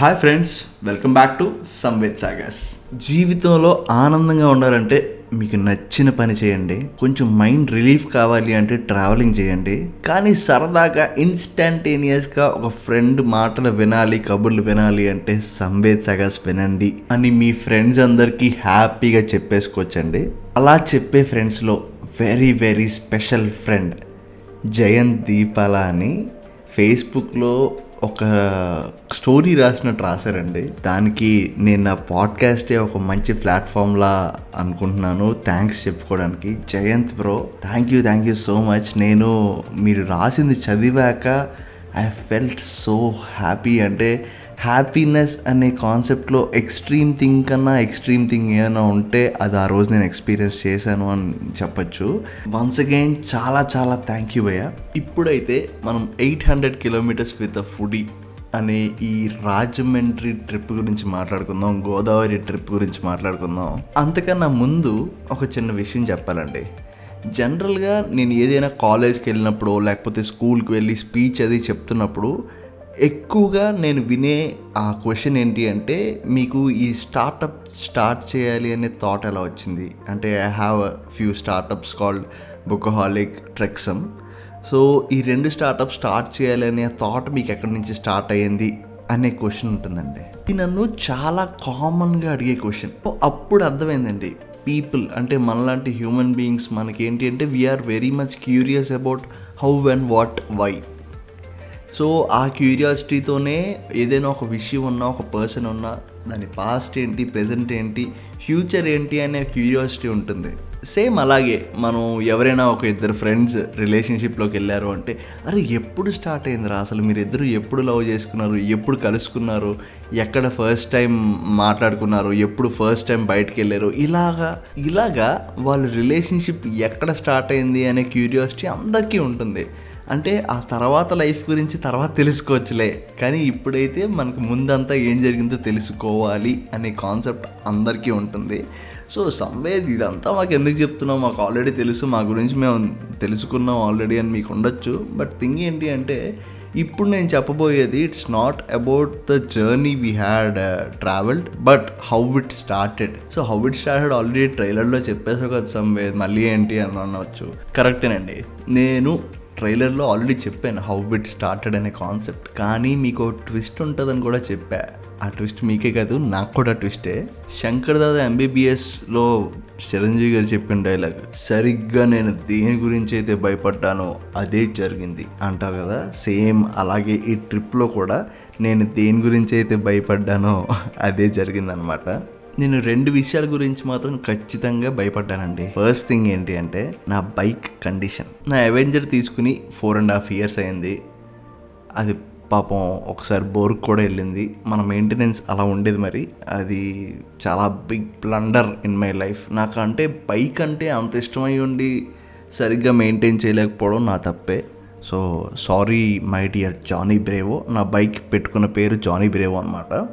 Hi friends welcome back to Samved Sagar's జీవితంలో ఆనందంగా ఉండాలంటే మీకు నచ్చిన పని చేయండి. కొంచెం మైండ్ రిలీఫ్ కావాలి అంటే ట్రావెలింగ్ చేయండి. కానీ సరదాగా ఇన్స్టంటేనియస్గా ఒక ఫ్రెండ్ మాటలు వినాలి కబుర్లు వినాలి అంటే సంవేద్ సాగర్స్ వినండి అని మీ ఫ్రెండ్స్ అందరికీ హ్యాపీగా చెప్పేసుకోవచ్చండి. అలా చెప్పే ఫ్రెండ్స్లో very very special friend Jayanth Deepala అని ఫేస్బుక్లో ఒక స్టోరీ రాసినట్టు రాశారండి. దానికి నేను నా పాడ్కాస్టే ఒక మంచి ప్లాట్ఫామ్లా అనుకుంటున్నాను. థ్యాంక్స్ చెప్పుకోవడానికి. Jayanth bro thank you thank you so much నేను మీరు రాసింది చదివాక ఐ ఫెల్ట్ సో హ్యాపీ అంటే హ్యాపీనెస్ అనే కాన్సెప్ట్లో ఎక్స్ట్రీమ్ థింగ్ కన్నా ఎక్స్ట్రీమ్ థింగ్ ఏమైనా ఉంటే అది ఆ రోజు నేను ఎక్స్పీరియన్స్ చేశాను అని చెప్పచ్చు. వన్స్ అగైన్ చాలా చాలా థ్యాంక్ యూ భయ్య. ఇప్పుడైతే మనం eight hundred kilometres with a foodie అనే ఈ రాజమండ్రి ట్రిప్ గురించి మాట్లాడుకుందాం గోదావరి ట్రిప్ గురించి మాట్లాడుకుందాం. అంతకన్నా ముందు ఒక చిన్న విషయం చెప్పాలండి. జనరల్గా నేను ఏదైనా కాలేజ్కి వెళ్ళినప్పుడు లేకపోతే స్కూల్కి వెళ్ళి స్పీచ్ అది చెప్తున్నప్పుడు ఎక్కువగా నేను వినే ఆ క్వశ్చన్ ఏంటి అంటే మీకు ఈ స్టార్టప్ స్టార్ట్ చేయాలి అనే థాట్ ఎలా వచ్చింది? అంటే I have few startups called Bookaholic Treksome so ఈ రెండు స్టార్టప్ స్టార్ట్ చేయాలి అనే థాట్ మీకు ఎక్కడి నుంచి స్టార్ట్ అయ్యింది అనే క్వశ్చన్ ఉంటుందండి. ఇది నన్ను చాలా కామన్గా అడిగే క్వశ్చన్ అప్పుడు అర్థమైందండి. పీపుల్ అంటే మనలాంటి హ్యూమన్ బీయింగ్స్ మనకి ఏంటి అంటే we are very much curious about how and what why so ఆ క్యూరియాసిటీతోనే ఏదైనా ఒక విషయం ఉన్నా ఒక పర్సన్ ఉన్నా దాని పాస్ట్ ఏంటి ప్రజెంట్ ఏంటి ఫ్యూచర్ ఏంటి అనే క్యూరియాసిటీ ఉంటుంది. సేమ్ అలాగే మనం ఎవరైనా ఒక ఇద్దరు ఫ్రెండ్స్ రిలేషన్షిప్లోకి వెళ్ళారు అంటే అరే ఎప్పుడు స్టార్ట్ అయిందిరా? అసలు మీరు ఇద్దరు ఎప్పుడు లవ్ చేసుకున్నారు? ఎప్పుడు కలుసుకున్నారు? ఎక్కడ ఫస్ట్ టైం మాట్లాడుకున్నారు? ఎప్పుడు ఫస్ట్ టైం బయటకు వెళ్ళారు? ఇలాగా ఇలాగా వాళ్ళ రిలేషన్షిప్ ఎక్కడ స్టార్ట్ అయింది అనే క్యూరియాసిటీ అందరికీ ఉంటుంది. అంటే ఆ తర్వాత లైఫ్ గురించి తర్వాత తెలుసుకోవచ్చులే. కానీ ఇప్పుడైతే మనకు ముందంతా ఏం జరిగిందో తెలుసుకోవాలి అనే కాన్సెప్ట్ అందరికీ ఉంటుంది. సో సంవేద్ ఇదంతా మాకు ఎందుకు చెప్తున్నాం మాకు ఆల్రెడీ తెలుసు మా గురించి మేము తెలుసుకున్నాం ఆల్రెడీ అని మీకు ఉండొచ్చు. బట్ థింగ్ ఏంటి అంటే ఇప్పుడు నేను చెప్పబోయేది it's not about the journey we had travelled but how it started so how it started already ట్రైలర్లో చెప్పేసావు కదా సంవేద్ మళ్ళీ ఏంటి అని అనవచ్చు కరెక్టేనండి నేను ట్రైలర్లో ఆల్రెడీ చెప్పాను హౌ ఇట్ స్టార్టెడ్ అనే కాన్సెప్ట్. కానీ మీకు ట్విస్ట్ ఉంటుందని కూడా చెప్పా. ఆ ట్విస్ట్ మీకే కాదు నాకు కూడా ట్విస్టే. శంకర్ దాదా ఎంబీబీఎస్లో చిరంజీవి గారు చెప్పిన డైలాగ్ సరిగ్గా నేను దేని గురించి అయితే భయపడ్డానో అదే జరిగింది అంటారు కదా. సేమ్ అలాగే ఈ ట్రిప్లో కూడా నేను దేని గురించి అయితే భయపడ్డానో అదే జరిగిందనమాట. నేను రెండు విషయాల గురించి మాత్రం ఖచ్చితంగా భయపడ్డానండి. ఫస్ట్ థింగ్ ఏంటి అంటే నా బైక్ కండిషన్ నా అవెంజర్ తీసుకుని ఫోర్ అండ్ హాఫ్ ఇయర్స్ అయింది. అది పాపం ఒకసారి బోర్కు కూడా వెళ్ళింది. మన మెయింటెనెన్స్ అలా ఉండేది మరి. అది చాలా big blunder in my life నాకంటే బైక్ అంటే అంత ఇష్టమై ఉండి సరిగ్గా మెయింటైన్ చేయలేకపోవడం నా తప్పే. So sorry my dear Johnny Bravo. నా బైక్ పెట్టుకున్న పేరు జానీ బ్రేవో అనమాట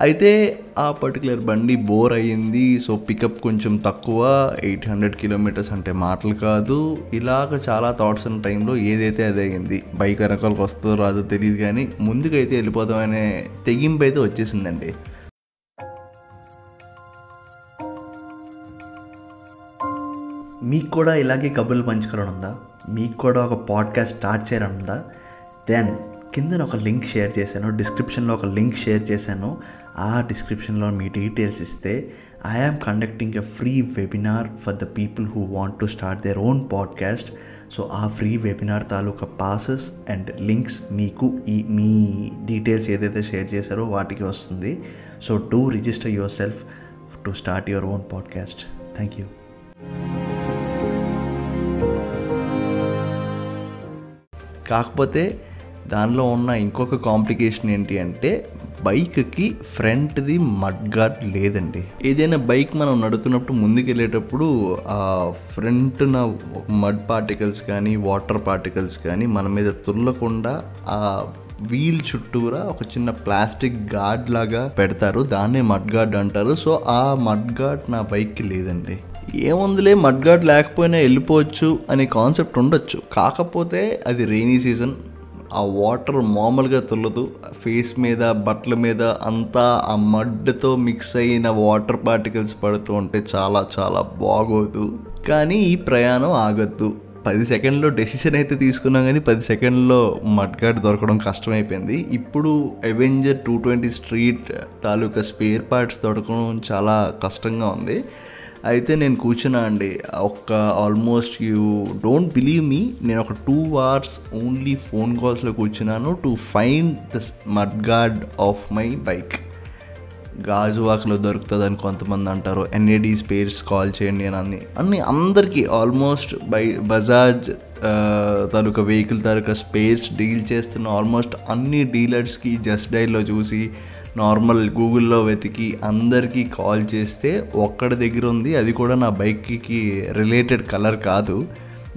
అయితే ఆ పర్టికులర్ బండి బోర్ అయ్యింది సో పికప్ కొంచెం తక్కువ ఎయిట్ హండ్రెడ్ కిలోమీటర్స్ అంటే మాటలు కాదు. ఇలాగ చాలా థాట్స్ ఉన్న టైంలో ఏదైతే అది అయ్యింది బైక్ వెనకాలకు వస్తుందో రాదో తెలియదు కానీ ముందుకైతే వెళ్ళిపోదామనే తెగింపు అయితే వచ్చేసిందండి. మీకు కూడా ఇలాగే కబుర్లు పంచుకోవాలని ఉందా? మీకు కూడా ఒక పాడ్కాస్ట్ స్టార్ట్ చేయడం ఉందా దెన్ కింద ఒక లింక్ షేర్ చేశాను డిస్క్రిప్షన్లో ఒక లింక్ షేర్ చేశాను. ఆ డిస్క్రిప్షన్లో మీ డీటెయిల్స్ ఇస్తే I am conducting a free webinar for the people who want to start their own podcast so ఆ ఫ్రీ వెబినార్ తాలూకా పాసెస్ అండ్ లింక్స్ మీకు ఈ మీ డీటెయిల్స్ ఏదైతే షేర్ చేశారో వాటికి వస్తుంది. So do register yourself to start your own podcast thank you కాకపోతే దానిలో ఉన్న ఇంకొక కాంప్లికేషన్ ఏంటి అంటే బైక్కి ఫ్రంట్ది మడ్ గార్డ్ లేదండి. ఏదైనా బైక్ మనం నడుతున్నప్పుడు ముందుకు వెళ్ళేటప్పుడు ఆ ఫ్రంట్న మడ్ పార్టికల్స్ కానీ వాటర్ పార్టికల్స్ కానీ మన మీద తుల్లకుండా ఆ వీల్ చుట్టూరా ఒక చిన్న ప్లాస్టిక్ గార్డ్ లాగా పెడతారు. దాన్నే మడ్ గార్డ్ అంటారు. సో ఆ మడ్ గార్డ్ నా బైక్కి లేదండి. ఏముందిలే మడ్గాడ్ లేకపోయినా వెళ్ళిపోవచ్చు అనే కాన్సెప్ట్ ఉండొచ్చు. కాకపోతే అది రెయినీ సీజన్ ఆ వాటర్ మామూలుగా తుల్లదు. ఫేస్ మీద బట్టల మీద అంతా ఆ మడ్తో మిక్స్ అయిన వాటర్ పార్టికల్స్ పడుతూ ఉంటే చాలా చాలా బాగోదు. కానీ ఈ ప్రయాణం ఆగద్దు. పది సెకండ్లో డెసిషన్ అయితే తీసుకున్నాం కానీ పది సెకండ్లో మడ్గాడ్ దొరకడం కష్టమైపోయింది. ఇప్పుడు అవెంజర్ టూ ట్వంటీ స్ట్రీట్ తాలూకా స్పేర్ పార్ట్స్ దొరకడం చాలా కష్టంగా ఉంది. అయితే నేను కూర్చున్నా అండి. ఒక almost you don't believe me నేను ఒక టూ అవర్స్ ఓన్లీ ఫోన్ కాల్స్లో కూర్చున్నాను to find the mudguard of my bike గాజువాకలో దొరుకుతుంది అని కొంతమంది అంటారు. ఎన్ఏడి స్పేర్స్ కాల్ చేయండి అని అన్ని. అన్ని అందరికీ ఆల్మోస్ట్ బై బజాజ్ తాలూకా వెహికల్ తాలూకా స్పేర్స్ డీల్ చేస్తున్న ఆల్మోస్ట్ అన్ని డీలర్స్కి జస్ట్ డైల్లో చూసి నార్మల్ గూగుల్లో వెతికి అందరికీ కాల్ చేస్తే ఒక్కడి దగ్గర ఉంది. అది కూడా నా బైక్కి రిలేటెడ్ కలర్ కాదు.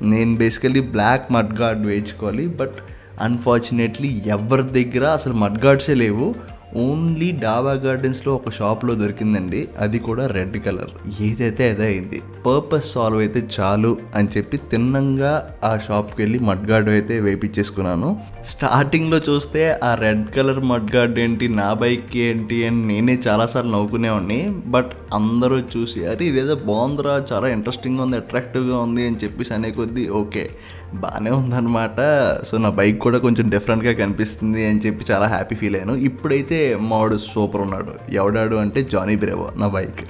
నేను బేసికలీ బ్లాక్ మడ్ గార్డ్ వేయించుకోవాలి. బట్ అన్ఫార్చునేట్లీ ఎవరి దగ్గర అసలు మడ్ గార్డ్సే లేవు. ఓన్లీ డాబా గార్డెన్స్లో ఒక షాప్లో దొరికిందండి. అది కూడా రెడ్ కలర్. ఏదైతే అదే అయింది పర్పస్ సాల్వ్ అయితే చాలు అని చెప్పి తిన్నంగా ఆ షాప్కి వెళ్ళి మడ్ గార్డ్ అయితే వేపించేసుకున్నాను స్టార్టింగ్లో చూస్తే ఆ రెడ్ కలర్ మడ్ గార్డ్ ఏంటి నా బైక్ ఏంటి అని నేనే చాలాసార్లు నవ్వుకునేవాడిని. బట్ అందరూ చూసి అరే ఇదేదో బాగుందిరా చాలా ఇంట్రెస్టింగ్గా ఉంది అట్రాక్టివ్గా ఉంది అని చెప్పేసి అనే కొద్దీ ఓకే బాగానే ఉందన్నమాట. సో నా బైక్ కూడా కొంచెం డిఫరెంట్గా కనిపిస్తుంది అని చెప్పి చాలా హ్యాపీ ఫీల్ అయ్యాను. ఇప్పుడైతే మావాడు సూపర్ ఉన్నాడు. ఎవడాడు అంటే జానీ బ్రేవో నా బైక్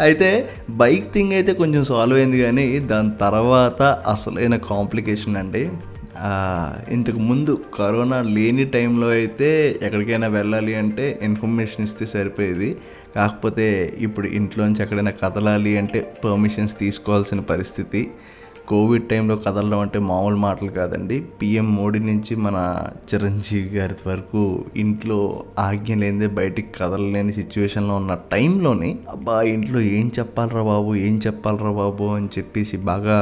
అయితే బైక్ థింగ్ అయితే కొంచెం సాల్వ్ అయింది కానీ దాని తర్వాత అసలైన కాంప్లికేషన్ అండి. ఇంతకు ముందు కరోనా లేని టైంలో అయితే ఎక్కడికైనా వెళ్ళాలి అంటే ఇన్ఫర్మేషన్ ఇస్తే సరిపోయేది. కాకపోతే ఇప్పుడు ఇంట్లోంచి ఎక్కడైనా కదలాలి అంటే పర్మిషన్స్ తీసుకోవాల్సిన పరిస్థితి. కోవిడ్ టైంలో కదలడం అంటే మామూలు మాటలు కాదండి. పిఎం మోడీ నుంచి మన చిరంజీవి గారి వరకు ఇంట్లో ఆజ్ఞ లేనిదే బయటికి కదలలేని సిచ్యువేషన్లో ఉన్న టైంలోనే అబ్బా ఇంట్లో ఏం చెప్పాలరా బాబు ఏం చెప్పాలరా బాబు అని చెప్పేసి బాగా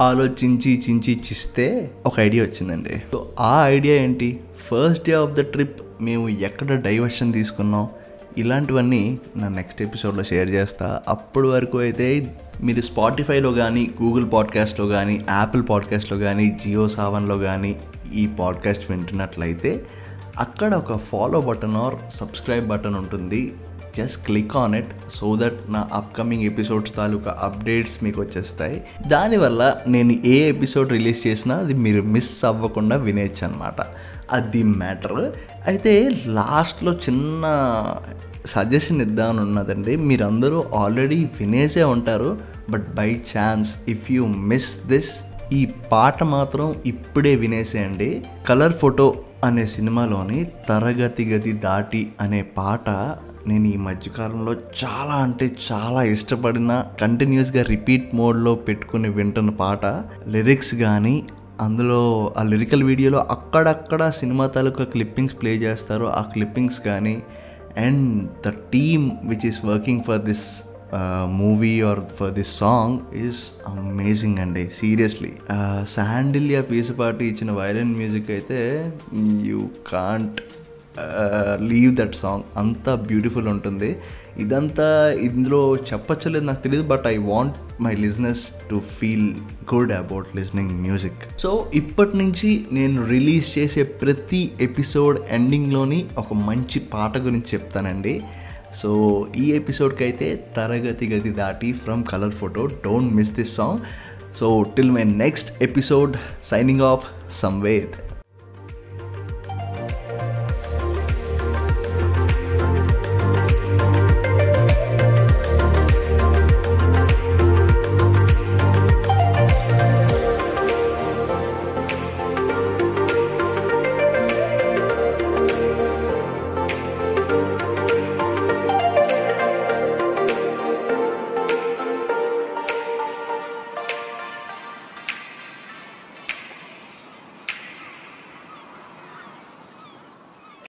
ఆలోచించి చించి చిస్తే ఒక ఐడియా వచ్చిందండి. సో ఆ ఐడియా ఏంటి? First day of the trip మేము ఎక్కడ డైవర్షన్ తీసుకున్నాం? ఇలాంటివన్నీ నా నెక్స్ట్ ఎపిసోడ్లో షేర్ చేస్తా. అప్పటి వరకు అయితే మీరు స్పాటిఫైలో కానీ గూగుల్ పాడ్కాస్ట్లో కానీ యాపిల్ పాడ్కాస్ట్లో కానీ జియో సావన్లో కానీ ఈ పాడ్కాస్ట్ వింటున్నట్లయితే అక్కడ ఒక follow button or subscribe button ఉంటుంది. Just click on it so that నా అప్కమింగ్ ఎపిసోడ్స్ తాలూకా అప్డేట్స్ మీకు వచ్చేస్తాయి. దానివల్ల నేను ఏ ఎపిసోడ్ రిలీజ్ చేసినా అది మీరు మిస్ అవ్వకుండా వినేయచ్చు అనమాట అది మ్యాటర్ అయితే లాస్ట్లో చిన్న సజెషన్ ఇద్దామని ఉన్నదండి మీరందరూ ఆల్రెడీ వినేసే ఉంటారు. But by chance if you miss this ఈ పాట మాత్రం ఇప్పుడే వినేసేయండి. కలర్ ఫోటో అనే సినిమాలోని తరగతి గది దాటి అనే పాట నేను ఈ మధ్యకాలంలో చాలా అంటే చాలా ఇష్టపడిన కంటిన్యూస్గా రిపీట్ మోడ్లో పెట్టుకుని వింటున్న పాట లిరిక్స్ కానీ అందులో ఆ లిరికల్ వీడియోలో అక్కడక్కడ సినిమా తాలూకా క్లిప్పింగ్స్ ప్లే చేస్తారు. ఆ క్లిప్పింగ్స్ కానీ and the team which is working for this movie or for this song is amazing అండి సీరియస్లీ uh, శాండిల్యా పీసపాటి ఇచ్చిన వైలెన్ మ్యూజిక్ అయితే you can't leave that song అంత బ్యూటిఫుల్ ఉంటుంది. ఇదంతా ఇందులో చెప్పచ్చలేదు నాకు తెలియదు but I want my listeners to feel good about listening music so ఇప్పటి నుంచి నేను రిలీజ్ చేసే ప్రతి ఎపిసోడ్ ఎండింగ్లోని ఒక మంచి పాట గురించి చెప్తానండి. సో ఈ ఎపిసోడ్కి అయితే తరగతి గది దాటి from colour photo don't miss this song so till my next episode signing off Samved